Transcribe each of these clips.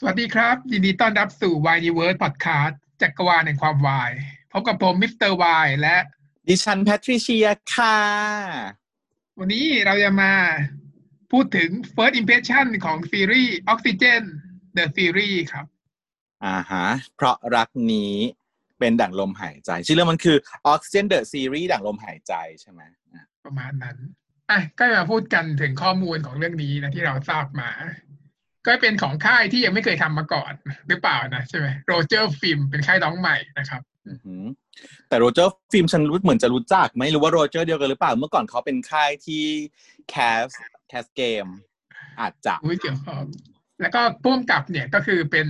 สวัสดีครับ ยินดีต้อนรับสู่ w i n e w o r d Podcast จักรวาลแห่งความวายพบกับผม Mister Y และดิฉันแพทริเชียค่ะ วันนี้เราจะมาพูดถึง First Impression ของซีรีส์ Oxygen The Series ครับ อ่าฮะ เพราะรักนี้เป็นดั่งลมหายใจ ชื่อเรื่องมันคือ Oxygen the Series ดั่งลมหายใจใช่ไหมอะประมาณนั้นอะก็มาพูดกันถึงข้อมูลของเรื่องนี้นะที่เราทราบมา ก็เป็นของค่ายที่ยังไม่เคยทำมาก่อนหรือเปล่านะใช่ไหมโรเจอร์ฟิล์มเป็นค่ายน้องใหม่นะครับอือหือแต่โรเจอร์ฟิล์มฉันรู้เหมือนจะรู้จักไหมหรือว่าโรเจอร์เดียวกันหรือเปล่า เมื่อก่อนเขาเป็นค่ายที่ cast cast game อาจจะอุ้ยเกี่ยวข้องแล้วก็พ่วงกับเนี่ยก็คือเป็น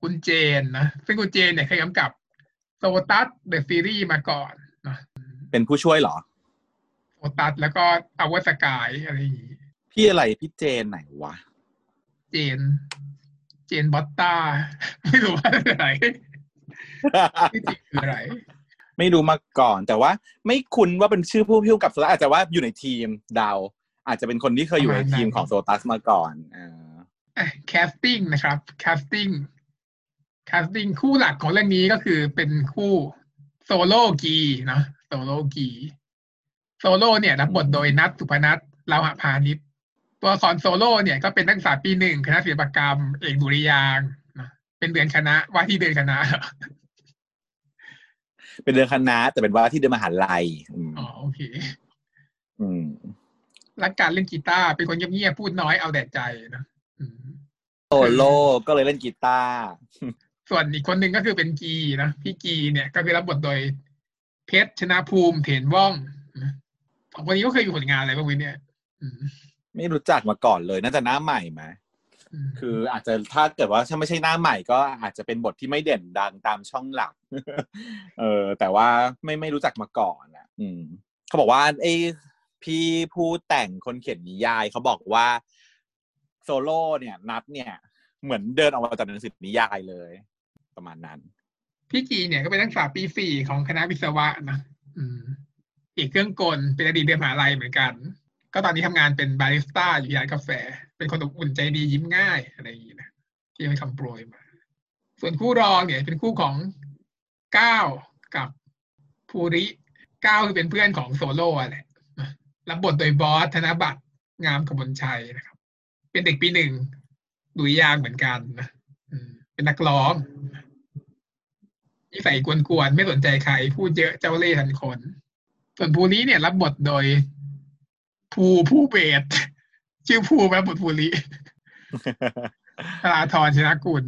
คุณเจนนะซึ่งคุณเจนเนี่ยเคยกำกับ SOTUS The Series มาก่อนนะเป็นผู้ช่วยเหรอโซตัสแล้วก็อเวอร์สกายอะไรอย่างงี้พี่อะไรพี่เจนไหนวะ เจน เจนบอตตาไม่รู้ว่าอะไรที่จริงคืออะไร ไม่รู้มาก่อน แต่ว่า ไม่คุ้นว่าเป็นชื่อผู้พิวกับโซตัสอาจจะว่าอยู่ในทีมดาว อาจจะเป็นคนที่เคยอยู่ในทีมของโซตัสมาก่อนอ่าอะแคสติ้งนะครับแคสติ้งแคสติ้งคู่หลักของเรื่องนี้ก็คือเป็นคู่โซโล่กีเนาะโซโล่กี โซโล่เนี่ยรับบทโดยนัทสุพนัทเลาหะพานิช ตัวละครโซโล่เนี่ยก็เป็นนักศึกษาปีหนึ่งคณะศิลปกรรม เอกดุริยางค์นะเป็นเดือนคณะว่าที่เดือนคณะเหรอเป็นเดือนคณะ แต่เป็นว่าที่เดือนมหาลัยอืมอ๋อโอเค อืมรักการเล่นกีตาร์เป็นคนเงียบๆพูดน้อยเอาแต่ใจนะอืมโซโล่ก็เลยเล่นกีตาร์ส่วนอีกคนหนึ่งก็คือเป็นกีนะพี่กีเนี่ยก็คือรับบทโดย เพชรชนะภูมิเถนว่องนะสองคนนี้ก็เคยอยู่ผลงานอะไรบ้างวิเนี่ยอืม ไม่รู้จักมาก่อนเลย น่าจะหน้าใหม่ไหมมคืออาจจะถ้าเกิดว่าถ้าไม่ใช่หน้าใหม่ก็อาจจะเป็นบทที่ไม่เด่นดังตามช่องหลัก เออ แต่ว่าไม่ไม่รู้จักมาก่อนอะ อืม เขาบอกว่าไอ้พี่ผู้แต่งคนเขียนนิยายเขาบอกว่าโซโล่เนี่ย นัดเนี่ย เหมือนเดินออกมาจากหนังสือนิยายเลย ประมาณนั้น พี่กีเนี่ยก็เป็นนักศึกษาปีสี่ของคณะวิศวะนะอืม เอกเครื่องกลเป็นอดีตเดือนมหาลัยเหมือนกัน ก็ตอนนี้ทำงานเป็นบาริสต้าอยู่ร้านกาแฟ เป็นคนอบอุ่นใจดียิ้มง่ายอะไรอย่างนี้นะที่ไม่คำโปรยมา ส่วนคู่รองเนี่ยเป็นคู่ของก้าวกับภูริก้าวคือเป็นเพื่อนของโซโล่อะแหละรับบทโดยบอสธนบัตรงามกมลชัยนะครับ เป็นเด็กปีหนึ่งดุริยางเหมือนกันนะเป็นนักร้องนิสัยกวนๆไม่สนใจใครพูดเยอะเจ้าเล่ห์ทันคน ส่วนภูริเนี่ย รับบทโดย ภูผู้เบสชื่อภูไหมบทภูริธราธรชนะกุล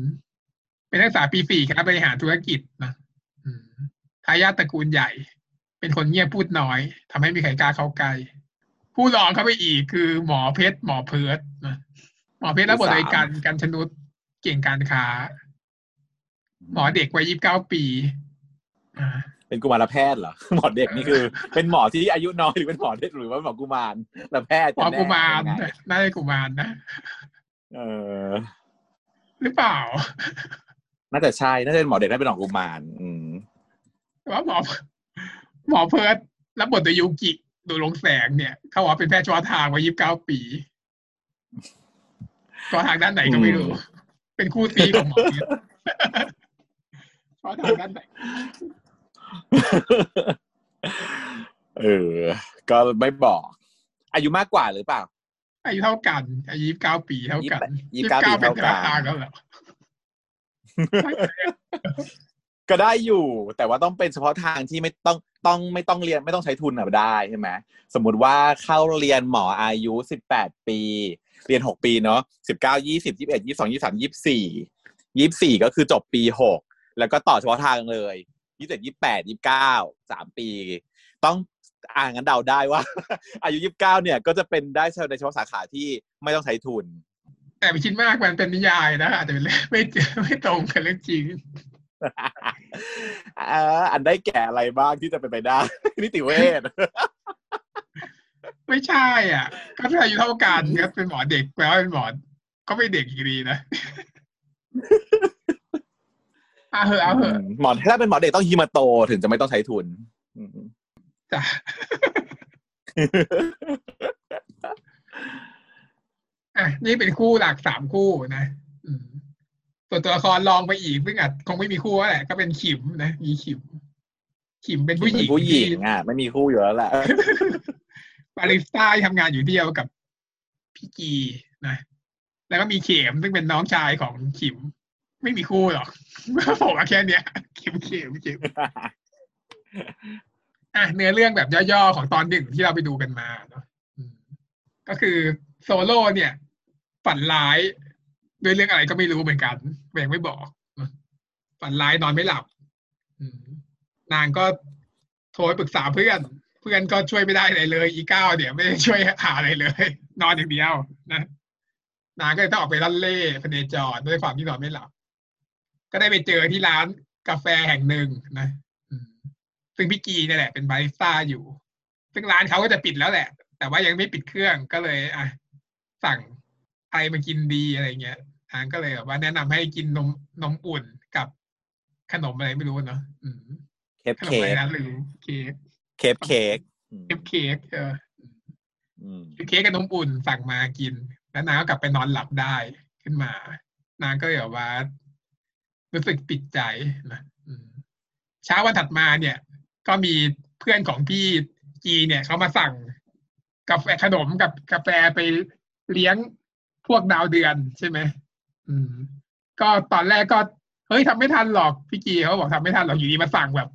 เป็นนักศึกษาปีสี่คณะบริหารธุรกิจนะอืมทายาทตระกูลใหญ่ เป็นคนเงียบพูดน้อยทำให้ไมมีใครกล้าเข้าใกล้ผู้รองเข้าไปอีกคือหมอเพชรหมอเพิร์ดนะหมอเพชรรับบทโดยกันกันชนุดเก่งการค้า หมอเด็กวัยยี่สิบเก้าปีอ่า เป็นกุมารแพทย์เหรอหมอเด็กนี่คือ เป็นหมอที่อายุน้อยหรือเป็นหมอเด็กหรือว่าหมอกุมารแต่แพทย์หมอจะแน่กุมารยังไงน่าจะกุมารนะเออหรือเปล่า น่าจะใช่น่าจะเป็นหมอเด็กน่าเป็นหมอกุมารอืมแต่ว่าหมอ หมอเพิร์ดรับบทโดยยูกิดูลงแสงเนี่ย เขาบอกว่าเป็นแพทย์เฉพาะทางวัยยี่สิบเก้าปีเฉพาะทางด้านไหนก็ไม่รู้ เป็นคู่ซีของหมอเพชรเฉพาะทางด้านไหน เออ ก็ไม่บอก อายุมากกว่าหรือเปล่า อายุเท่ากัน อายุยี่สิบเก้าปีเท่ากันยี่สิบเก้าปีเป็นเท่ากันทางแล้วเหรอก็ได้อยู่ แต่ว่าต้องเป็นเฉพาะทางที่ไม่ต้องต้องไม่ต้องเรียนไม่ต้องใช้ทุนอะได้ใช่ไหมสมมุติว่าเข้าเรียนหมออายุสิบแปดปี เรียนหกปีเนาะสิบเก้ายี่สิบยี่สิบเอ็ดยี่สิบสองยี่สิบสามยี่สิบสี่ยี่สิบสี่ก็คือจบปีหกแล้วก็ต่อเฉพาะทางเลย ยี่สิบเอ็ดยี่สิบแปดยี่สิบเก้าสามปี ต้องอ่านงั้นเดาได้ว่า อายุยี่สิบเก้าเนี่ย ก็จะเป็นได้ในเฉพาะสาขาที่ไม่ต้องใช้ทุน แต่ไปคิดมากมันเป็นนิยายนะอาจจะเป็นเรื่องไม่ไม่ตรงกับเรื่องจริงอ่าอันได้แก่อะไรบ้างที่จะเป็นไปได้ นิติเวชไม่ใช่อะ ก็ถ้าอายุเท่ากันก็เป็นหมอเด็กแปลว่าเป็นหมอก็ไม่เด็กอยู่ดีนะ เอาเหอะเอาเหอะหมอถ้าเป็นหมอเด็กต้องฮิมาโตถึงจะไม่ต้องใช้ทุนอืมจ้ะอะนี่เป็นคู่หลักสามคู่นะอืมส่วนตัวละครลองไปอีกซึ่งอาจคงไม่มีคู่แล้วแหละก็เป็นขิมนะมีขิม ขิมเป็นผู้หญิงเป็นผู้หญิงที่อะไม่มีคู่อยู่แล้วแหละบาริสต้าที่ทำงานอยู่เดียวกับพี่กีนะแล้วก็มีเข็มซึ่งเป็นน้องชายของขิม ไม่มีคู่หรอกผมแค่เนี้ยเข็มเข็มเข็มอะเนื้อเรื่องแบบย่อๆของตอนหนึ่งที่เราไปดูกันมาเนาะก็คือโซโล่เนี่ย ฝันร้ายด้วยเรื่องอะไรก็ไม่รู้เหมือนกันแบ่งไม่บอก ฝันร้ายนอนไม่หลับนางก็โทรไปปรึกษาเพื่อน เพื่อนก็ช่วยไม่ได้อะไรเลย อีก้าวเนี่ยไม่ได้ช่วยหาอะไรเลย นอนอย่างเดียวนะนางก็เลยต้องออกไปลั่นเล่พเนจรด้วยความที่นอนไม่หลับ ก็ได้ไปเจอที่ร้านกาแฟแห่งหนึ่งนะอืมซึ่งพี่กีเนี่ยแหละเป็นบาริสต้าอยู่ ซึ่งร้านเขาก็จะปิดแล้วแหละ แต่ว่ายังไม่ปิดเครื่องก็เลยอะสั่งอะไรมากินดีอะไรเงี้ยทางก็เลยแบบว่าแนะนำให้กินนมนมอุ่นกับขนมอะไรไม่รู้เนาะอืมเค้กขนมเค้อะไรกนะหรือเค้กเค้กเค้กอืมเค้กเค้กเอออืมเค้กกับนมอุ่นสั่งมากิน แล้วนางก็กลับไปนอนหลับได้ขึ้นมา นางก็เลยแบบว่า รู้สึกปิดใจนะเช้าวันถัดมาเนี่ย ก็มีเพื่อนของพี่จีเนี่ยเขามาสั่งกาแฟขนมกับกาแฟไปเลี้ยงพวกดาวเดือนใช่ไหมอืม ก็ตอนแรกก็เฮ้ยทำไม่ทันหรอกพี่กีเขาบอกทำไม่ทันหรอกอยู่ดีมาสั่งแบบ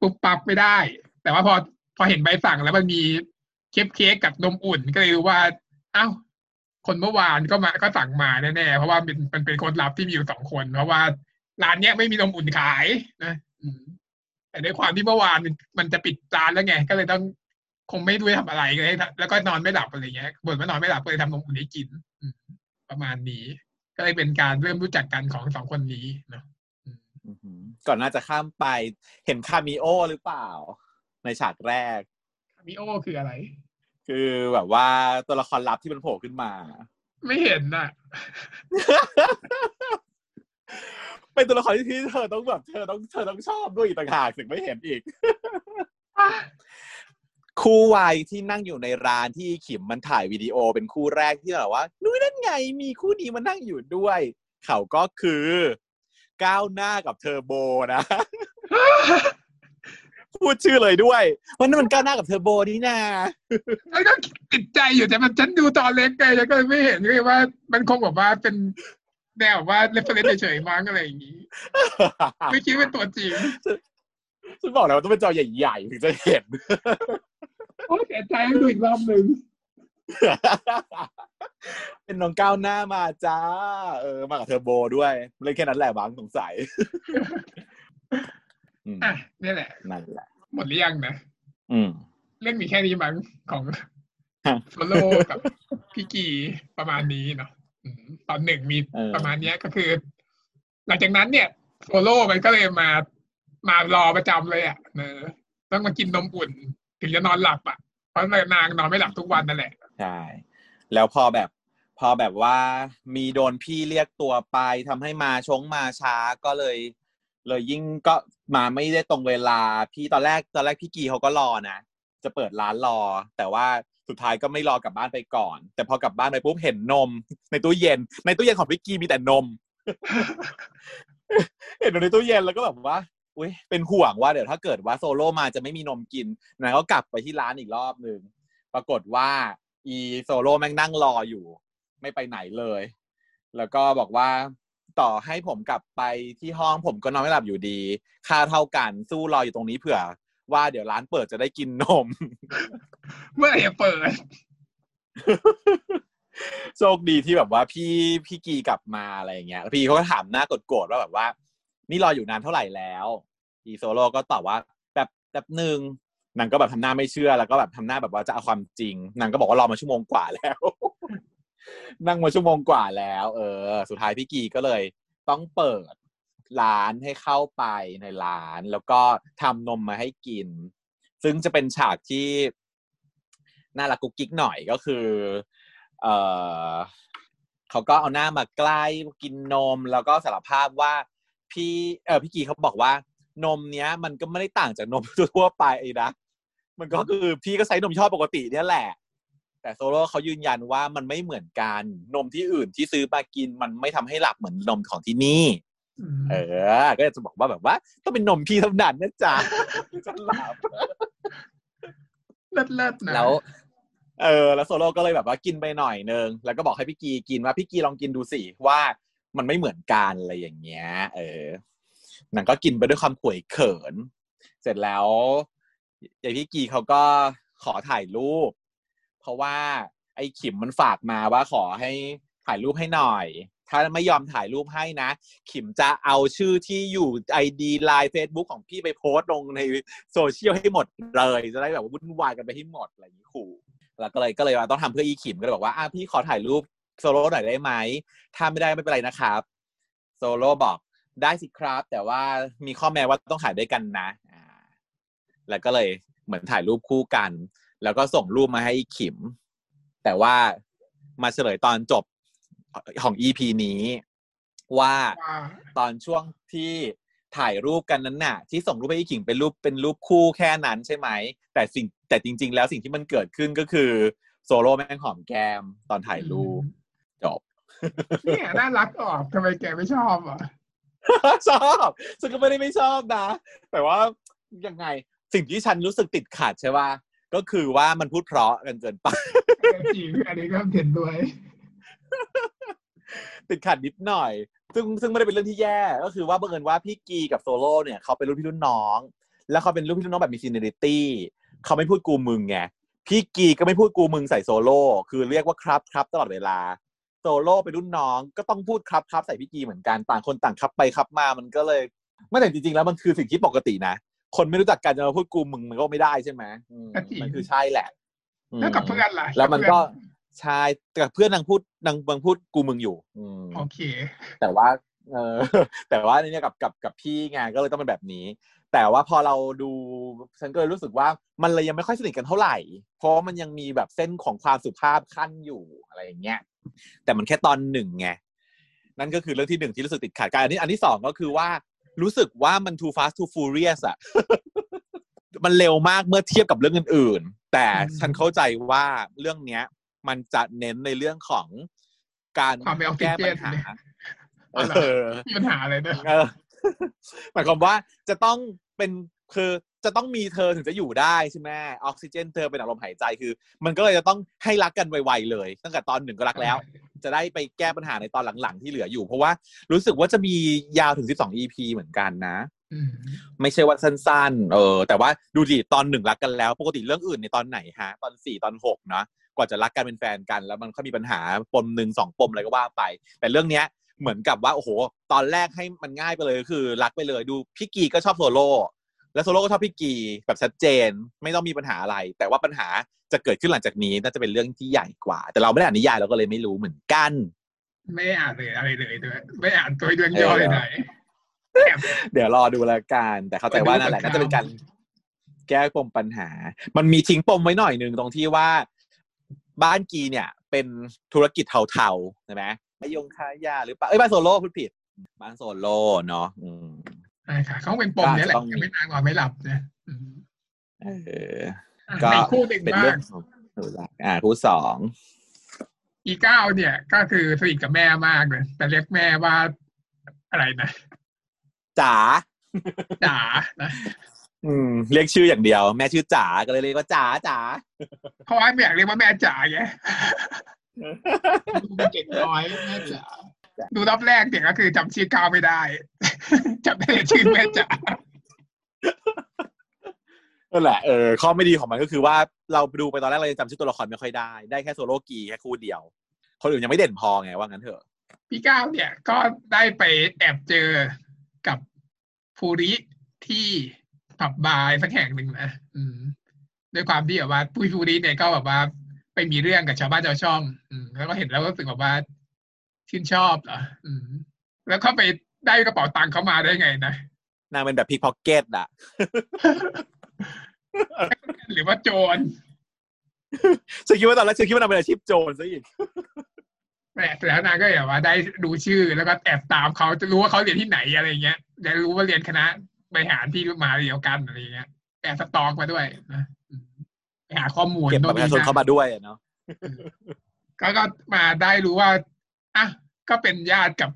ปุ๊บปั๊บไม่ได้ แต่ว่าพอพอเห็นใบสั่งแล้วมันมีเค้กเค้กกับนมอุ่นก็เลยรู้ว่า เอ้า คนเมื่อวานก็มาก็สั่งมาแน่ๆเพราะว่ามันมันเป็นคนรับที่มีอยู่สองคน เพราะว่า ร้านเนี้ยไม่มีนมอุ่นขายนะอืมแต่ด้วยความที่เมื่อวานมันมันจะปิดร้านแล้วไง ก็เลยต้องคงไม่รู้จะทำอะไรเลยแล้วก็นอนไม่หลับอะไรเงี้ยบ่นว่านอนไม่หลับก็เลยทำนมอุ่นให้กินอืมประมาณนี้ ก็เลยเป็นการเริ่มรู้จักกันของสองคนนี้เนาะอือหือก่อนน่าจะข้ามไปเห็นคามิโอหรือเปล่า ในฉากแรกคามิโอคืออะไร คือแบบว่าตัวละครลับที่มันโผล่ขึ้นมา ไม่เห็นน่ะ เป็นตัวละครที่ที่เธอต้องแบบเธอต้องเธอต้องชอบด้วยอีกต่างหากถึงไม่เห็นอีก คู่วายที่นั่งอยู่ในร้านที่ขิมมันถ่ายวิดีโอเป็นคู่แรกที่แบบว่านุ้ยนั่นไงมีคู่นี้มานั่งอยู่ด้วย เขาก็คือ ก้าวหน้ากับเทอร์โบนะพูดชื่อเลยด้วยว่านั่นมันก้าวหน้ากับเทอร์โบนี่นาแล้วก็ติดใจอยู่แต่มันฉันดูตอนเล็กไงแล้วก็เลยไม่เห็นเลยว่า มันคงแบบว่าเป็น แนวแบบว่า reference เฉยๆมั้งอะไรอย่างนี้ ไม่คิดว่าเป็นตัวจริงฉันบอกแล้วว่าต้องเป็นจอใหญ่ๆถึงจะเห็น โอ้เสียใจต้องดูอีกรอบหนึ่งเป็นน้องก้าวหน้ามาจ้า เออ มากับเทอร์โบด้วยเล่นแค่นั้นแหละบางสงสัยอืมอะนี่แหละนั่นแหละ หมดหรือยังนะอืม เรื่องมีแค่นี้มั้งของฮะโซโลกับพี่กีประมาณนี้เนาะอืม ตอนหนึ่งมีเออประมาณเนี้ยก็คือ หลังจากนั้นเนี่ยโซโลมันก็เลยมามารอประจำเลยอะเออต้องมากินนมอุ่น ถึงจะนอนหลับอะ เพราะนางนอนไม่หลับทุกวันนั่นแหละใช่แล้วพอแบบพอแบบว่ามีโดนพี่เรียกตัวไปทำให้มาชงมาช้าก็เลย เลยยิ่งก็มาไม่ได้ตรงเวลา พี่ตอนแรกตอนแรกพี่กีเขาก็รอนะจะเปิดร้านรอ แต่ว่า สุดท้ายก็ไม่รอกลับบ้านไปก่อน แต่พอกลับบ้านไปปุ๊บเห็นนม ในตู้เย็น ในตู้เย็นของพี่กีมีแต่นม เห็นในตู้เย็นแล้วก็แบบว่าอุ้ยเป็นห่วงว่าเดี๋ยวถ้าเกิดว่าโซโล่มาจะไม่มีนมกินนางก็กลับไปที่ร้านอีกรอบหนึ่งปรากฏว่า อีโซโล่แม่งนั่งรออยู่ ไม่ไปไหนเลย แล้วก็บอกว่าต่อให้ผมกลับไปที่ห้องผมก็นอนไม่หลับอยู่ดี ค่าเท่ากันสู้รออยู่ตรงนี้เผื่อ ว่าเดี๋ยวร้านเปิดจะได้กินนม เมื่อไหร่จะเปิด โชคดีที่แบบว่าพี่พี่กีกลับมาอะไรอย่างเงี้ยแล้วพี่เขาก็ถามหน้าโกรธๆว่าแบบว่า นี่รออยู่นานเท่าไหร่แล้วอีโซโล่ก็ตอบว่าแบบแบบหนึ่งนางก็แบบทำหน้าไม่เชื่อแล้วก็แบบทำหน้าแบบว่าจะเอาความจริงนางก็บอกว่ารอมาชั่วโมงกว่าแล้ว นั่งมาชั่วโมงกว่าแล้ว เออ สุดท้ายพี่กีก็เลย ต้องเปิด ร้านให้เข้าไปในร้าน แล้วก็ทำนมมาให้กิน ซึ่งจะเป็นฉากที่น่ารักกุ๊กกิ๊กหน่อยก็คือ เออเขาก็เอาหน้ามาใกล้กินนม แล้วก็สารภาพว่าพี่เออพี่กีเขาบอกว่านมเนี้ย มันก็ไม่ได้ต่างจากนมทั่วไปนะมันก็คือพี่ก็ใช้นมยี่ห้อปกติเนี่ยแหละ แต่โซโล่เขายืนยันว่ามันไม่เหมือนกัน นมที่อื่นที่ซื้อมากิน มันไม่ทำให้หลับเหมือนนมของที่นี่ เออ ก็จะบอกว่าแบบว่า ต้องเป็นนมพี่เท่านั้นนะจ๊ะจะหลับเลิศเลิศนะแล้วเออแล้วโซโล่ก็เลยแบบว่ากินไปหน่อยนึงแล้วก็บอกให้พี่กีกินว่าพี่กีลองกินดูสิว่ามันไม่เหมือนกันอะไรอย่างเงี้ย เออนางก็กินไปด้วยความขวยเขิน เสร็จแล้วยายพี่กีเขาก็ขอถ่ายรูป เพราะว่าไอ้ขิมมันฝากมาว่าขอให้ถ่ายรูปให้หน่อย ถ้าไม่ยอมถ่ายรูปให้นะ ขิมจะเอาชื่อที่อยู่ไอดีไลน์เฟซบุ๊กของพี่ไปโพสต์ลงในโซเชียลให้หมดเลย จะได้แบบวุ่นวายกันไปให้หมดอะไรอย่างนี้ขู่แล้วก็เลยก็เลยว่าต้องทำเพื่ออีขิมก็เลยบอกว่าอะพี่ขอถ่ายรูปโซโล่หน่อยได้ไหมถ้าไม่ได้ไม่เป็นไรนะครับโซโล่บอกได้สิครับ แต่ว่ามีข้อแม้ว่าต้องถ่ายด้วยกันนะแล้วก็เลยเหมือนถ่ายรูปคู่กัน แล้วก็ส่งรูปมาให้อีขิม แต่ว่ามาเฉลยตอนจบ ของ EP นี้ว่าว่าตอนช่วงที่ถ่ายรูปกันนั้นน่ะ ที่ส่งรูปให้อีขิงเป็นรูปเป็นรูปคู่แค่นั้นใช่ไหม แต่สิ่งแต่จริง ๆ แล้วสิ่งที่มันเกิดขึ้นก็คือ โซโล่แม่งหอมแก้มตอนถ่ายรูปจบเนี่ยน่ารักออกทำไมแกไม่ชอบอะชอบซึ่งก็ไม่ได้ไม่ชอบนะ แต่ว่ายังไงสิ่งที่ฉันรู้สึกติดขัดใช่ป่ะก็คือว่ามันพูดเพราะกันเกินไปจริงอันนี้ก็เห็นด้วย ติดขัดนิดหน่อย ซึ่งซึ่งไม่ได้เป็นเรื่องที่แย่ ก็คือว่าบังเอิญว่าพี่กีกับโซโล่เนี่ยเขาเป็นรุ่นพี่รุ่นน้อง แล้วเขาเป็นรุ่นพี่รุ่นน้องแบบมี seniority เขาไม่พูดกูมึงไงพี่กีก็ไม่พูดกูมึงใส่โซโล่คือเรียกว่าครับครับตลอดเวลาโซโล่เป็นรุ่นน้องก็ต้องพูดครับครับใส่พี่กีเหมือนกันต่างคนต่างครับไปครับมามันก็เลยไม่แต่จริงๆแล้วมันคือสิ่งที่ปกตินะคนไม่รู้จักกันจะมาพูดกูมึงมันก็ไม่ได้ใช่ไหมอืมก็จริงมันคือใช่แหละอืมแล้วกับเพื่อนล่ะแล้วมันก็บเพื่อ ใช่แต่กับเพื่อนนางพูดนางบางพูดกูมึงอยู่ อืมโอเค แต่ว่า เออ แต่ว่าเนี่ยกับกับกับพี่ไงก็เลยต้องเป็นแบบนี้ แต่ว่าพอเราดูฉันก็เลยรู้สึกว่ามันเลยยังไม่ค่อยสนิทกันเท่าไหร่ เพราะว่ามันยังมีแบบเส้นของความสุภาพขั้นอยู่อะไรอย่างเงี้ยแต่มันแค่ตอนหนึ่งไงนั่นก็คือเรื่องที่หนึ่งที่รู้สึกติดขัดกันอันนี้อันที่สองก็คือว่ารู้สึกว่ามัน too fast too furious อะมันเร็วมากเมื่อเทียบกับเรื่องอื่นๆ แต่อืมฉันเข้าใจว่าเรื่องเนี้ย มันจะเน้นในเรื่องของการความเป็นออกซิแก้เจปันญหาเนี่ยอ๋อเหรอเออมีปัญหาอะไรด้วยเออหมายความว่าจะต้องเป็นคือจะต้องมีเธอถึงจะอยู่ได้ใช่ไหมออกซิเจนเธอเป็นอารมณ์หายใจคือ มันก็เลยจะต้องให้รักกันไวๆเลย ตั้งแต่ตอนหนึ่งก็รักแล้ว จะได้ไปแก้ปัญหาในตอนหลังๆที่เหลืออยู่ เพราะว่ารู้สึกว่าจะมียาวถึง 12 EP เหมือนกันนะอืมไม่ใช่ว่าสั้นๆ เออ แต่ว่าดูดิตอนหนึ่งรักกันแล้ว ปกติเรื่องอื่นในตอนไหนฮะ ตอนสี่ตอนหกเนาะ กว่าจะรักกันเป็นแฟนกัน แล้วมันก็มีปัญหาปมหนึ่งสองปมอะไรก็ว่าไป แต่เรื่องเนี้ยเหมือนกับว่าโอ้โห ตอนแรกให้มันง่ายไปเลยก็คือ รักไปเลยดูพี่กีก็ชอบโซโล่แล้วโซโล่ก็ชอบพี่กีแบบชัดเจนไม่ต้องมีปัญหาอะไร แต่ว่าปัญหาจะเกิดขึ้นหลังจากนี้น่าจะเป็นเรื่องที่ใหญ่กว่า แต่เราไม่ได้อ่านนิยายเราก็เลยไม่รู้เหมือนกัน ไม่อ่านเลยอะไรเลยด้วยไม่อ่านตัวเรื่องย่อเลยไหนแอบเดี๋ยวรอดูแล้วกันแต่เข้าใจว่านั่นแหละมันดูน่าจะเป็นการแก้ปมปัญหา มันมีทิ้งปมไว้หน่อยหนึ่งตรงที่ว่า บ้านกีเนี่ยเป็นธุรกิจเทาๆใช่ไหมไอยงค้ายาหรือเปล่าเอ้ยบ้านโซโล่พูดผิดบ้านโซโล่เนาะอืมใช่ค่ะเขาเป็นปมเนี่ยแหละก็อาจจะต้องมียังไม่นานกว่าไม่หลับเนี่ยอืมเอออะก็มีคู่หนึ่งเป็นบ้าเรื่องงของหนูรักอ่าคู่สองอีเก้าเนี่ย ก็คือสนิทกับแม่มากเลยแต่เรียกแม่ว่าอะไรนะจ๋าจ๋านะ อืมเรียกชื่ออย่างเดียว แม่ชื่อจ๋าก็เลยเรียกว่าจ๋าจ๋าเพราะว่าไม่อยากเรียกว่าแม่จ๋าไงดูเป็นเด็กน้อยแม่จ๋าดูรอบแรกเด็กก็คือจำชื่อก้าวไม่ได้จำได้แต่ชื่อแม่จ๋านั่นแหละเออข้อไม่ดีของมันก็คือว่าเราดูไปตอนแรกเรายังจำชื่อตัวละครไม่ค่อยได้ ได้แค่โซโลกีแค่คู่เดียว คนอื่นยังไม่เด่นพอไงว่างั้นเถอะ พี่ก้าวเนี่ยก็ได้ไปแอบเจอกับภูริที่ ผับบาร์สักแห่งหนึ่งนะอืมด้วยความที่แบบว่าปุ้ยภูริเนี่ยก็แบบว่าไปมีเรื่องกับชาวบ้านชาวช่อง อืมแล้วก็เห็นแล้วก็รู้สึกแบบว่าชื่นชอบเหรออืม แล้วเขาไปได้กระเป๋าตังค์เขามาได้ไงนะนางเป็นแบบพิกพ็อกเก็ตอะหรือว่าโจรฉันคิดว่าตอนแรกฉันคิดว่านางเป็นอาชีพโจรซะอีกแต่เสร็จแล้วนางก็แบบว่าได้ดูชื่อแล้วก็แอบตามเขาจะรู้ว่าเขาเรียนที่ไหนอะไรเงี้ยจะรู้ว่าเรียนคณะ บริหารที่มหาเดียวกันอะไรเงี้ยแอบสตอกมาด้วยนะอืมไปหาข้อมูลเก็บบัตรประชาชนโเข้ามาด้วยอะเนาะก็ก็มาได้รู้ว่าอะก็เป็นญาติกับ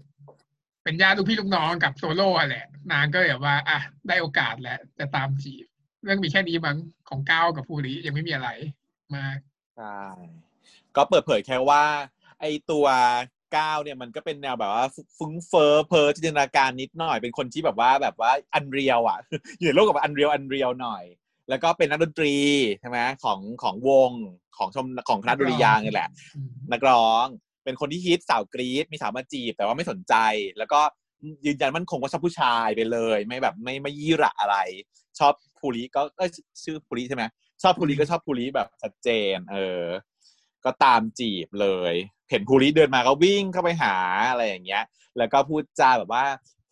เป็นญาติลูกพี่ลูกน้องกับโซโล่อะแหละ นางก็แบบว่า อะได้โอกาสแล้วจะตามจีบเรื่องมีแค่นี้มั้งของก้าวกับภูริยังไม่มีอะไรมากใช่ก็เปิดเผยแค่ว่า ไอตัว ก้าวเนี่ยมันก็เป็นแนวแบบว่าฟุ้งเฟ้อเพ้อจินตนาการนิดหน่อย เป็นคนที่แบบว่าแบบว่าอันเรียวอะ อยู่ในโลกกับอันเรียวอันเรียวหน่อย แล้วก็เป็นนักดนตรีใช่ไหมของของวงของชมของคณะดุริยางค์นี่แหละอืมนักร้องเป็นคนที่ฮิตสาวกรีดมีสาวมาจีบ แต่ว่าไม่สนใจ แล้วก็ยืนยันมั่นคงว่าชอบผู้ชายไปเลย ไม่แบบไม่ไม่ยี่หระอะไร ชอบภูริก็เอยชื่อภูริใช่ไหมชอบภูริก็ชอบภูริแบบชัดเจน เออ ก็ตามจีบเลย เห็นภูริเดินมาก็วิ่งเข้าไปหาอะไรอย่างเงี้ย แล้วก็พูดจาแบบว่า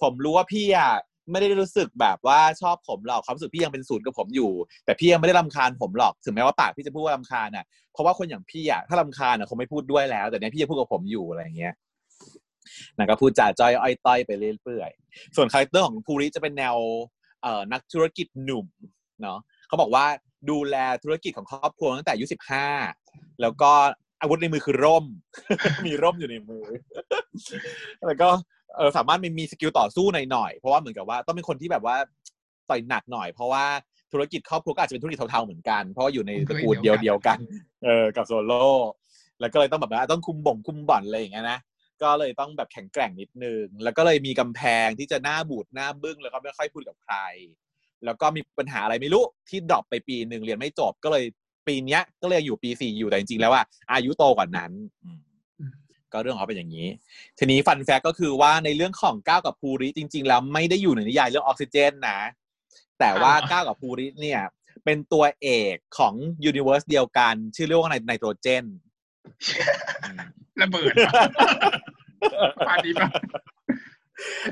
ผมรู้ว่าพี่อะไม่ได้รู้สึกแบบว่าชอบผมหรอกความรู้สึกพี่ยังเป็นศูนย์กับผมอยู่ แต่พี่ยังไม่ได้รำคาญผมหรอกถึงแม้ว่าปากพี่จะพูดว่ารำคาญอะเพราะว่าคนอย่างพี่อะถ้ารำคาญอะคงไม่พูดด้วยแล้ว แต่เนี้ยพี่ยังพูดกับผมอยู่อะไรอย่างเงี้ยนางก็พูดจาจ้อยอ้อยต้อยไปเรื่อยๆส่วน character ของภูริจะเป็นแนวเอ่อนักธุรกิจหนุ่มเนาะเขาบอกว่าดูแลธุรกิจของครอบครัวตั้งแต่อายุสิบห้า แล้วก็อาวุธในมือคือร่ม มีร่มอยู่ในมือ แล้วก็เออสามารถมีมี skill ต่อสู้หน่อยๆ เพราะว่าเหมือนกับว่าต้องเป็นคนที่แบบว่าต่อยหนักหน่อย เพราะว่าธุรกิจครอบครัวก็อาจจะเป็นธุรกิจเทาๆเหมือนกัน เพราะว่าอยู่ในตระกูลเดียวเดียวๆกัน เออ กับโซโล่ แล้วก็เลยต้องแบบว่าต้องคุมบ่งคุมบ่อนอะไรอย่างเงี้ยนะ ก็เลยต้องแบบแข็งแกร่งนิดนึง แล้วก็เลยมีกำแพงที่จะหน้าบูดหน้าบึ้งแล้วก็ไม่ค่อยพูดกับใคร แล้วก็มีปัญหาอะไรไม่รู้ที่ drop ไปปีหนึ่งเรียนไม่จบ ก็เลย ปีเนี้ยก็เลยอยู่ปีสี่อยู่แต่จริงๆแล้วว่าอายุโตกว่านั้นอืมก็เรื่องของเขาเป็นอย่างนี้ ทีนี้ fun fact ก็คือว่าในเรื่องของก้าวกับภูริจริง ๆ แล้วไม่ได้อยู่ในนิยายเรื่องออกซิเจนนะ แต่ว่าก้าวกับภูริเนี่ย เป็นตัวเอกของ universe เดียวกัน ชื่อเรื่องว่าไนโตรเจนระเบิดปะปาดีปะ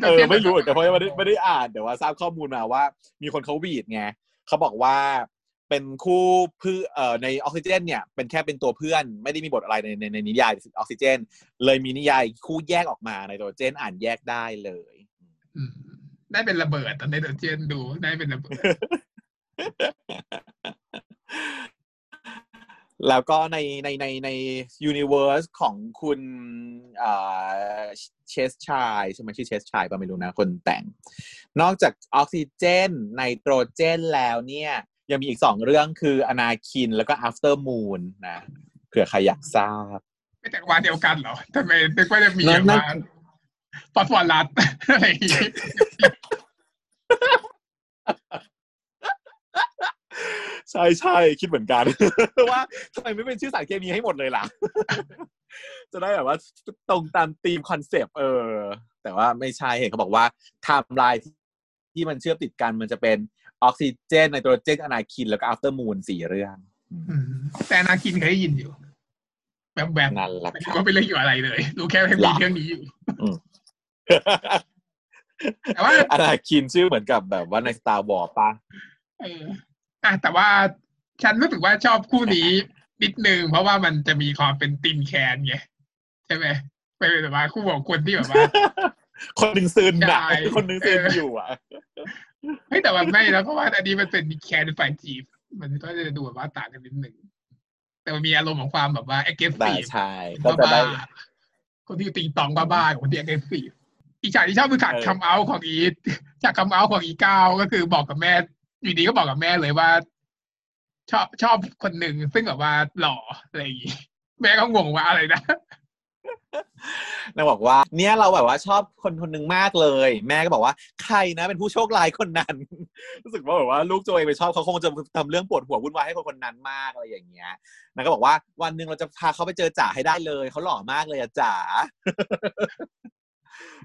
เออไม่รู้เหมือนกันเพราะว่าไม่ได้ไม่ได้อ่านแต่ว่าทราบข้อมูลมาว่า มีคนเขาวีดไงเขาบอกว่า เป็นคู่เพื่อเอ่อในออกซิเจนเนี่ยเป็นแค่เป็นตัวเพื่อนไม่ได้มีบทอะไรในในในนิยายออกซิเจน เลยมีนิยายคู่แยกออกมาในตัวเจนอ่านแยกได้เลยอืมได้เป็นระเบิดตอนในตัวเจนดูได้เป็นระเบิด แล้วก็ในในในในยูนิเวอร์สของคุณเชสชายใช่ไหมชื่อเชสชายก็ไม่รู้นะคนแต่ง นอกจากออกซิเจนไนโตรเจนแล้วเนี่ย ยังมีอีกสองเรื่องคืออนาคินแล้วก็ after moon นะเผื่อใครอยากทราบไม่แต่วานเดียวกันเหรอทำไมนึกว่าจะมีนั่นนั่นมาฟอสฟอรัสอะไรอย่างงี้ใช่ใช่คิดเหมือนกันว่าทำไมไม่เป็นชื่อสารเคมีให้หมดเลยล่ะ จะได้แบบว่าตรงตาม theme concept เออ แต่ว่าไม่ใช่เห็นเขาบอกว่าไทม์ไลน์ที่มันเชื่อมติดกันมันจะเป็น ออกซิเจนไนโตรเจนอนาคิน แล้วก็ Aftermoon สี่เรื่องอืมแต่อนาคินเคยได้ยินอยู่ แบบแบบนั่นแหละไม่รับรู้ว่าเป็นเรื่องเกี่ยวกับอะไรเลย รู้แค่ว่ามีเรื่องนี้อยู่แต่ว่าอนาคินชื่อเหมือนกับแบบว่าใน Star Wars ปะเอออะแต่ว่าฉันรู้สึกว่าชอบคู่นี้นิดนึงเพราะว่ามันจะมีความเป็นตินแคนไงใช่ไหมไปเป็นแบบว่าคู่ของคนที่แบบว่า คนหนึ่งซึนนะใช่คนหนึ่งซึนเออออยู่อะ เฮ้ยแต่ว่าไม่แล้วเพราะว่าอันนี้มันเป็นแคนฝ่ายจีบมันก็จะดูแบบว่าต่างกันนิดหนึ่งแต่มันมีอารมณ์ของความแบบว่าได้ aggressive ใช่ก็จะบ้าได้ๆคนที่ติงตองบ้าๆกับคนที่ aggressive อีกฉากที่ชอบคือฉากเออคำเอาของอีทฉากคำเอาของอีก้าวก็คือบอกกับแม่อยู่ดีก็บอกกับแม่เลยว่า ชอบชอบคนหนึ่งซึ่งแบบว่าหล่ออะไรอย่างงี้แม่ก็งงว่าอะไรนะ นางบอกว่า เนี่ยเราแบบว่าชอบคนคนหนึ่งมากเลย แม่ก็บอกว่าใครนะเป็นผู้โชคร้ายคนนั้น รู้สึกว่าแบบว่าลูกตัวเองไปชอบเขาคงจะทำเรื่องปวดหัววุ่นวายให้คนคนนั้นมากอะไรอย่างเงี้ยนางก็บอกว่าวันหนึ่งเราจะพาเขาไปเจอจ๋าให้ได้เลยเขาหล่อมากเลยอะจ๋า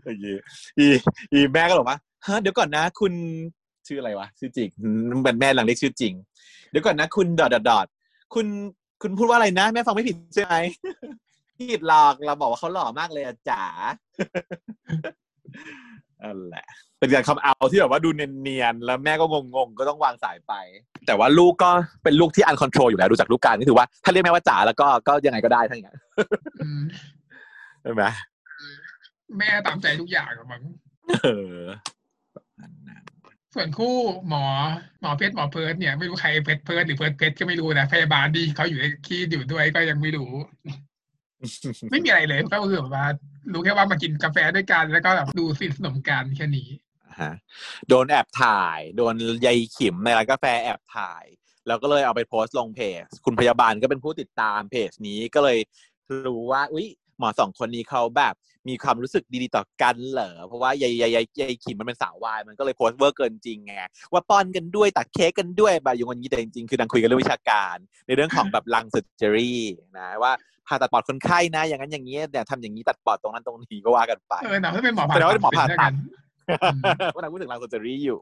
อย่างงี้อีอีแม่ก็บอกว่าฮะเดี๋ยวก่อนนะ คุณชื่ออะไรวะชื่อจริงเป็นแม่หลังเรียกชื่อจริง เดี๋ยวก่อนนะ คุณดอทดอดคุณคุณพูดว่าอะไรนะ แม่ฟังไม่ผิดใช่ไหม ผิดหรอกเราบอกว่าเขาหล่อมากเลยอะจ๋านั่นแหละเป็นการคำเอาที่แบบว่าดูเนียนๆแล้วแม่ก็งงๆก็ต้องวางสายไป แต่ว่าลูกก็เป็นลูกที่ uncontrol อยู่แล้วดูจากลูกการนี่ถือว่าถ้าเรียกแม่ว่าจ๋าแล้วก็ก็ยังไงก็ได้ทั้งอย่างนั้นอืมใช่ไหมแม่ตามใจทุกอย่างอะมั้งเออประมาณนั้นส่วนคู่หมอหมอเพชรหมอเพิร์ดเนี่ยไม่รู้ใครเพชรเพิร์ดหรือเพิร์ดเพชรก็ไม่รู้นะพยาบาลที่เขาอยู่ในคีดอยู่ด้วยก็ยังไม่รู้ ไม่มีอะไรเลยก็คือแบบว่ารู้แค่ว่ามากินกาแฟด้วยกัน แล้วก็แบบดูสนิทสนมกันแค่นี้ฮะโดนแอบถ่าย โดนยายขิมในร้านกาแฟแอบถ่าย แล้วก็เลยเอาไปโพสต์ลงเพจ คุณพยาบาลก็เป็นผู้ติดตามเพจนี้ก็เลยรู้ว่า อุ๊ย หมอสองคนนี้เขาแบบมีความรู้สึกดีๆต่อกันเหรอ เพราะว่ายายยายยายยายขิมมันเป็นสาววาย มันก็เลยโพสต์เวอร์เกินจริงไง ว่าป้อนกันด้วยตัดเค้กกันด้วยแบบอย่างนี้แต่จริงๆ คือนางคุยกันเรื่องวิชาการ ในเรื่องของแบบ lung surgery นะว่า ผ่าตัดปอดคนไข้นะ อย่างนั้นอย่างนี้เนี่ยทำอย่างนี้ตัดปอดตรงนั้นตรงนี้ก็ว่ากันไปเออหนาถ้าเป็นหมอผ่าแสดงว่าเป็นหมอผ่าตัดมว่านางพูดถึงลังเซอร์เจอรี่อยู่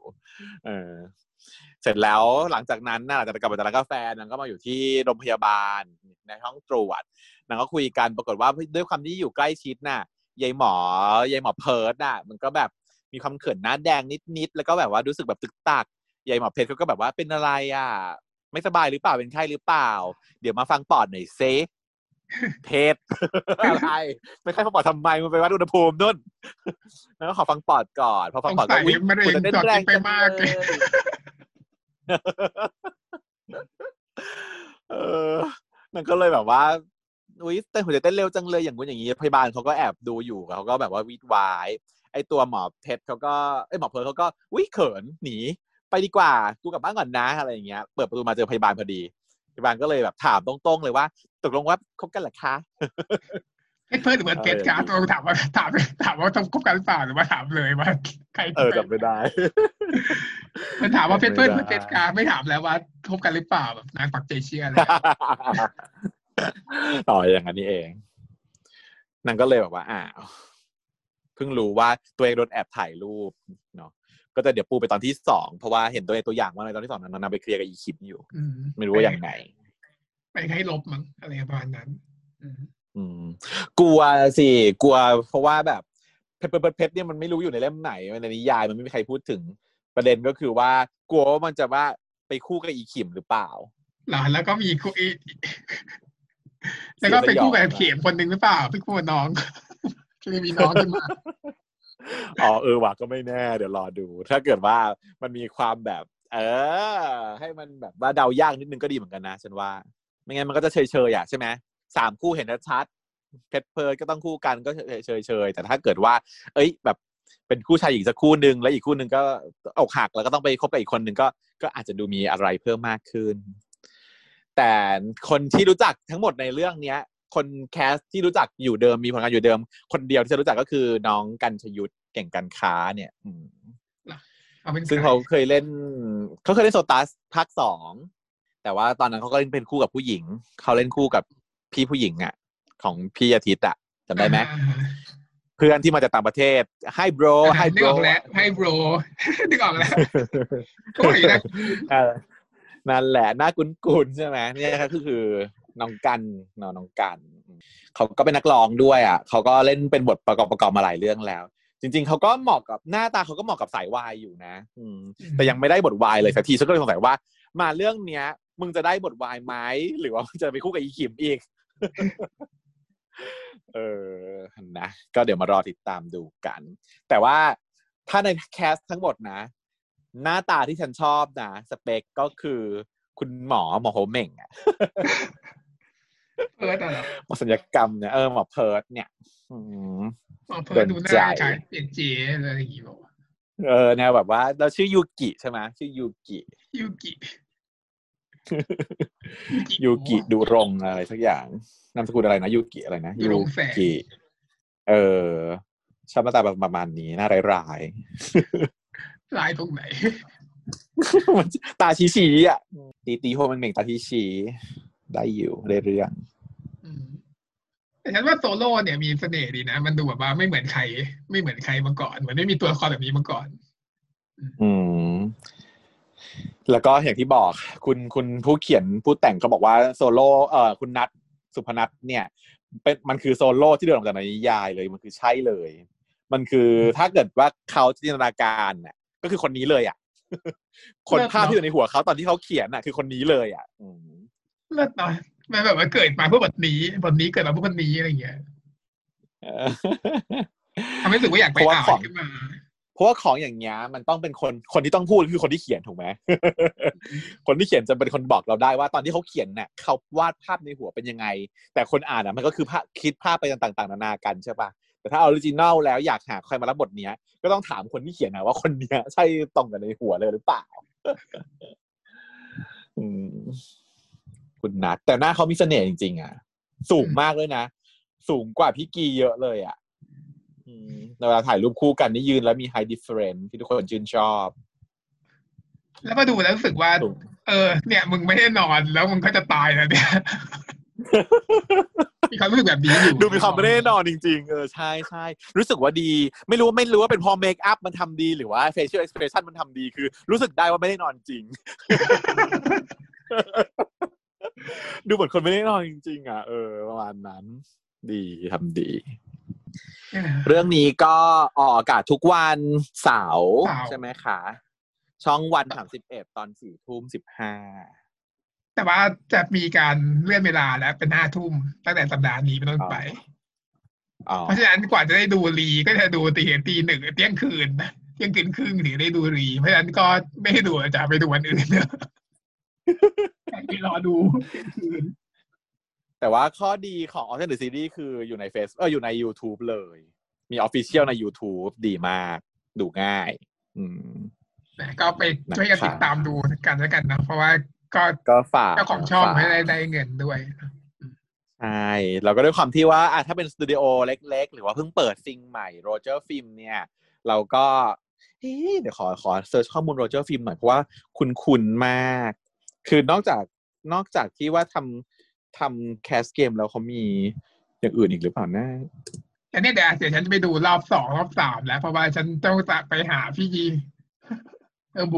เออ เสร็จแล้วหลังจากนั้นน่ะหลังจากกลับมาจากร้านกาแฟนางก็มาอยู่ที่โรงพยาบาลในห้องตรวจนางก็คุยกันปรากฏว่าด้วยความที่อยู่ใกล้ชิดน่ะยายหมอยายหมอเพิร์ดน่ะ มันก็แบบมีความเขินหน้าแดงนิดๆแล้วก็แบบว่ารู้สึกแบบตึกตักยายหมอเพชรเขาก็แบบว่าเป็นอะไรอะ ไม่สบายหรือเปล่าเป็นไข้หรือเปล่า เดี๋ยวมาฟังปอดหน่อยเซ เพชรอะไรไม่ใช่ฟังปอดทำไมมันไปวัดอุณหภูมินุ่นแล้วก็ขอฟังปอดก่อนพอฟังปอดก็สงสัยอุ๊ยมะเร็งคุณจะเต้นจอดแรงไปจังมากเลยเออมันก็เลยแบบว่าอุ้ยเต้นหัวใจเต้นเร็วจังเลยอย่างงู้นอย่างนี้พยาบาลเขาก็แอบดูอยู่เขาก็แบบว่าวิดวายไอตัวหมอเพชรเขาก็ไอยหมอเพิร์ลเขาก็อุ้ยเขินหนี ไปดีกว่ากูกลับบ้านก่อนนะอะไรอย่างเงี้ยเปิดประตูมาเจอพยาบาลพอดี พยาบาลก็เลยแบบถามตรงๆเลยว่า ตกลงว่าคบกันเหรอคะเพชรเพิร์ดหรือเพิร์ดเพชรการตัวถามว่าถามถามว่าต้องคบกันหรือเปล่าหรือว่าถามเลยว่าใครเออจำไม่ได้ มันถามว่าเพชรเพิร์ดหรือจำไม่เพได้ชรการไม่ถามแล้วว่าคบกันหรือเปล่าแบบนางปักใจเชื่อเลยต่ออย่างนั้นนี่เองนางก็เลยแบบว่าอ้าวเพิ่งรู้ว่าตัวเองโดนแอบถ่ายรูปเนาะ ก็จะเดี๋ยวปูไปตอนที่สองเพราะว่าเห็นตัวเองตัวอย่างว่าในตอนที่สองนั้นนางไปเคลียร์กับอีคิมอยู่อืมไม่รู้ว่าอย่างไหนไปให้ลบมั้งอะไรประมาณนั้นอืมอืมกลัวสิกลัว เพราะว่าแบบเพชรเพชรเพชรเนี่ยมันไม่รู้อยู่ในเล่มไหนในนิยายมันไม่มีใครพูดถึงประเด็นก็คือว่า กลัวว่ามันจะว่าไปคู่กับอีคิมหรือเปล่าหรอแล้วก็มีคู่อีแล้วก็เป็นคู่กับเขียมคนหนึ่งหรือเปล่าเป็นคู่กับน้องคือมีน้องขึ้นมา อ๋อเออว่ะก็ไม่แน่ เดี๋ยวรอดู ถ้าเกิดว่ามันมีความแบบ เออ ให้มันแบบว่าเดายากนิดนึงก็ดีเหมือนกันนะฉันว่า ไม่งั้นมันก็จะเฉยเฉยอะใช่ไหมสามคู่เห็นชัดเพชรเพิร์ก็ต้องคู่กันก็เฉยเฉยเฉยแต่ถ้าเกิดว่า เอ้ย แบบเป็นคู่ชายหญิงสักคู่หนึ่งแล้วอีกคู่หนึ่งก็อกหักแล้วก็ต้องไปคบกับอีกคนหนึ่งก็ก็อาจจะดูมีอะไรเพิ่มมากขึ้น แต่คนที่รู้จักทั้งหมดในเรื่องเนี้ย คนแคสที่รู้จักอยู่เดิมมีผลงานอยู่เดิม คนเดียวที่จะรู้จักก็คือน้องกันชยุทธเก่งการค้าเนี่ยอืมเอาเป็นซึ่งใครเขาเคยเล่น เขาเคยเล่นโซตัสภาคสองแต่ว่าตอนนั้นเขาก็เล่นเป็นคู่กับผู้หญิง เขาเล่นคู่กับพี่ผู้หญิงอะ ของพี่อาทิตย์อะจำได้ไหมอ่าเพื่อนที่มาจากต่างประเทศให้โบรอ่าให้นึโบกรออกแล้วให้โบรนึกออกแล้วก็บอกอยู่นะเออนั่นแหละหน้าคุ้นๆใช่ไหมเนี่ยก็คือ น้องกันเนาะน้องกันเขาก็เป็นนักร้องด้วยอะเขาก็เล่นเป็นบทประกอบประกอบมาหลายเรื่องแล้ว จริง ๆเขาก็เหมาะกับหน้าตาเขาก็เหมาะกับสายวายอยู่นะ อืม แต่ยังไม่ได้บทวายเลยสักทีฉันก็เลยสงสัยว่า มาเรื่องเนี้ย มึงจะได้บทวายไหมหรือว่ามึงจะไปคู่กับอีขิมอีก เออนะก็เดี๋ยวมารอติดตามดูกัน แต่ว่าถ้าในแคสทั้งหมดนะ หน้าตาที่ฉันชอบนะ สเปคก็คือคุณหมอหมอโฮเหม่งอะ เพิร์ดอะเหรอหมอสัญญกรรมเนี่ยเออหมอเพิร์ดเนี่ยอืมหมอเพิร์ดดูหน้าโดนใจคล้ายเปลี่ยนเจอะไรอย่างงี้บอกว่าเออแนวแบบว่า เราชื่อยูกิใช่ไหมชื่อยูกิยูกิยูกิดูรงอะไรสักอย่างนามสกุลอะไรนะยูกิอะไรนะดูรงแสงกิเออชอบหน้าตาประมาณนี้หน้าร้ายลายตรงไหนๆมันตาชี้ชี้ๆอะตีตีโฮมันเหม่งตาชี้ชี้ๆได้อยู่ได้เรื่องอืม แต่ฉันว่าโซโล่เนี่ยมีเสน่ห์ดีนะ มันดูแบบว่าไม่เหมือนใคร ไม่เหมือนใครมาก่อน เหมือนไม่มีตัวละครแบบนี้มาก่อน อืม แล้วก็อย่างที่บอก คุณคุณผู้เขียนผู้แต่งเขาบอกว่าโซโล่เอ่อคุณนัทสุพนัทเนี่ยเป็นมันคือโซโล่ที่เดินออกจากในนิยายเลยมันคือใช่เลย มันคือถ้าเกิดว่าเขาจินตนาการน่ะ ก็คือคนนี้เลยอะ คนเลิศเนอะภาพที่อยู่ในหัวเขาตอนที่เขาเขียนน่ะ คือคนนี้เลยอะอืมเลิศเนาะ มันแบบว่าเกิดมาเพื่อบทนี้บทนี้เกิดมาเพื่อบทนี้อะไรอย่างเงี้ยเออทำให้รู้สึกว่าอยากไปเพราะว่าอ่านของขึ้นมาเพราะว่าของอย่างเงี้ยมันต้องเป็นคนคนที่ต้องพูดคือคนที่เขียนถูกไหมคนที่เขียนจะเป็นคนบอกเราได้ว่าตอนที่เขาเขียนเนี่ยเขาวาดภาพในหัวเป็นยังไง แต่คนอ่านอะมันก็คือภาพคิดภาพไปต่างๆนานากันใช่ปะแต่ถ้าออริจินัลแล้วอยากหาใครมารับบทเนี้ย ก็ต้องถามคนที่เขียนนะว่าคนเนี้ย ใช่ตรงกันในหัวเลยหรือเปล่า อืม คุณนัทแต่หน้าเขามีเสน่ห์จริง ๆ อะ สูงมากเลยนะ สูงกว่าพี่กีเยอะเลยอะอืมเวลาถ่ายรูปคู่กันนี่ยืนแล้วมี high difference ที่ทุกคนชื่นชอบ แล้วมาดูแล้วรู้สึกว่าถูกเออ เนี่ย มึงไม่ได้นอนแล้วมึงก็จะตายแล้วเนี่ยมีความรู้สึกแบบนี้อยู่ดูมีความไม่แน่นอนจริง ๆ เออใช่ใช่รู้สึกว่าดี ไม่รู้ไม่รู้ว่าเป็นเพอเมคอัพมันทำดีหรือว่า facial expression มันทำดีคือ รู้สึกได้ว่าไม่ได้นอนจริง ดูเหมือนคนไม่ได้นอนจริง ๆ อะ เออประมาณนั้น ดีทำดีเออเรื่องนี้ก็ออกอากาศทุกวันเสาร์เสาร์ใช่ไหมคะ ช่องวันสามสิบเอ็ดตอนสี่ทุ่มสิบห้าแต่ว่าจะมีการเลื่อนเวลาแล้วเป็นห้าทุ่มตั้งแต่สัปดาห์นี้เป็นต้นไปอ๋อเพราะฉะนั้นกว่าจะได้ดูรีก็จะดูตีตีหนึ่งเที่ยงคืนนะเที่ยงคืนครึ่งถึงได้ดูรี เพราะฉะนั้นก็ไม่ได้ดูจะไปดูวันอื่นเนอะ ไปรอดูเที่ยงคืนแต่ว่าข้อดีของ Ocean the Series คืออยู่ในเฟซเอออยู่ใน YouTube เลย มีออฟฟิเชียลใน YouTube ดีมาก ดูง่าย อืมนะก็ไปช่วยกันติดตามดูกันแล้วกันนะ เพราะว่าก็ก็ฝากเจ้าของช่องฝากไม่ได้ได้เงินด้วยใช่เราก็ด้วยความที่ว่าอะถ้าเป็นสตูดิโอเล็ก ๆ หรือว่าเพิ่งเปิดซิงใหม่โรเจอร์ฟิล์มเนี่ย เราก็เฮ้เดี๋ยวขอขอ search ข้อมูลโรเจอร์ฟิล์มหน่อยเพราะว่าคุณคุณมาก คือนอกจากนอกจากที่ว่าทำทำ cast เกมแล้วเขามีอย่างอื่นอีกหรือเปล่านะอันนี้เดี๋ยวเดี๋ยวฉันจะไปดูรอบสองรอบสามแล้ว เพราะว่าฉันต้องจะไปหาพี่ยีเออโบ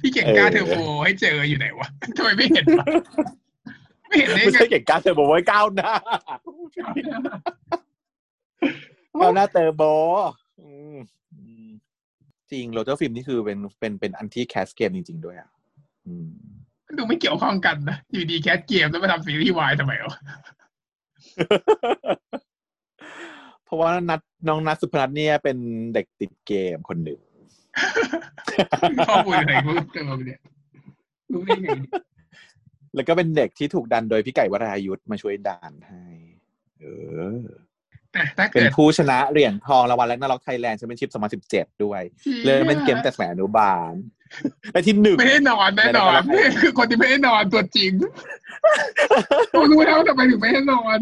พี่เก่งกล้าเออเทอร์โบให้เจออยู่ไหนวะทำไมไม่เห็นวะไม่เห็นได้ไม่ไงใช่เก่งกล้ารเทอร์โบไว้ก้าวหน้าก้าวหน้าเทอร์โบอืมอืม จริงโรเจอร์ฟิล์มนี่คือเป็นเป็นเป็นอันที่แคสเกมจริง ๆ ด้วยอะอืมดูไม่เกี่ยวข้องกันนะอยู่ดี cast เกมแล้วมาทำซีรีส์วายทำไมวะเพราะว่านัดน้องนัทสุพนัทเนี่ยเป็นเด็กติดเกมคนหนึ่งข้อมูลอะไรเพิ่มเติมเนี่ยรู้ได้ไงเนี่ยแล้วก็เป็นเด็กที่ถูกดันโดยพี่ไก่วรายุทธมาช่วยดันให้ เอออะถ้า เป็เกินดผู้ชนะเหรียญทองรางวัล Ragnarok Thailand Championship 2017 ด้วยเริ่มเล่นเกมแต่สมัยอนุบาลและที่หนึ่งไม่ได้นอนแน่นอนไม่ได้นอนคือคนที่ไม่ได้นอนตัวจริงต้องรู้แล้วทำไมถึงไม่ได้นอน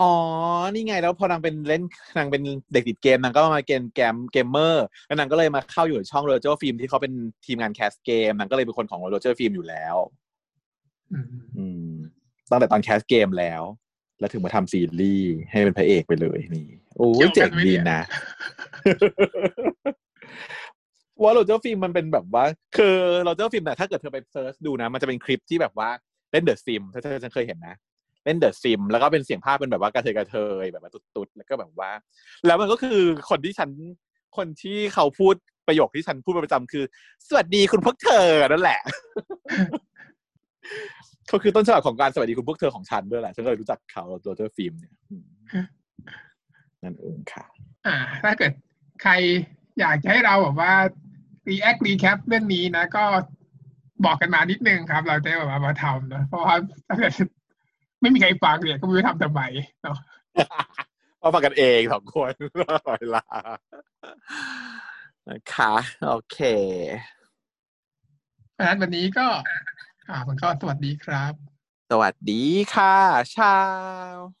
อ๋อ นี่ไงแล้วพอนางเป็นเล่นนางเป็นเด็กติดเกมนางก็มาเกมเกมเกมเมอร์แล้วนางก็เลยมาเข้าอยู่ในช่องโรเจอร์ฟิล์มที่เขาเป็นทีมงาน cast เกมนางก็เลยเป็นคนของโรเจอร์ฟิล์มอยู่แล้วอืมอืมตั้งแต่ตอน cast เกมแล้ว แล้วถึงมาทำซีรีส์ให้เป็นพระเอกไปเลยนี่ โอ้ยเจ๋งดีนะว่าโรเจอร์ฟิล์มมันเป็นแบบว่า คือโรเจอร์ฟิล์มเนี่ยถ้าเกิดเธอไป search ดูนะ มันจะเป็นคลิปที่แบบว่าเล่น The Sims ถ้าเธอฉันเคยเห็นนะ เล่น The Sims แล้วก็เป็นเสียงภาพเป็นแบบว่ากระเทยกระเทยแบบว่าตุ๊ดๆแล้วก็แบบว่า แล้วมันก็คือคนที่ฉันคนที่เขาพูดประโยคที่ฉันพูดเป็นประจำคือ สวัสดีคุณพวกเธอนั่นแหละ เขาคือต้นฉบับของการสวัสดีคุณพวกเธอของฉันด้วยแหละ ฉันก็เลยรู้จักเขาโรเจอร์ฟิล์มเนี่ยอืมนั่นเองค่ะ อ่า ถ้าเกิดใครอยากจะให้เราแบบว่า react recap เรื่องนี้นะ ก็บอกกันมานิดนึงครับ เราจะได้แบบว่ามาทำนะเพราะว่าถ้าเกิดไม่มีใครฟังเนี่ยก็ไม่รู้จะทำทำไมเนาะมาฟังกันเองสองคนเวลานะคะโอเคเพราะฉะนั้นวันนี้ก็ ค่ะคุณก็สวัสดีครับ สวัสดีค่ะชาว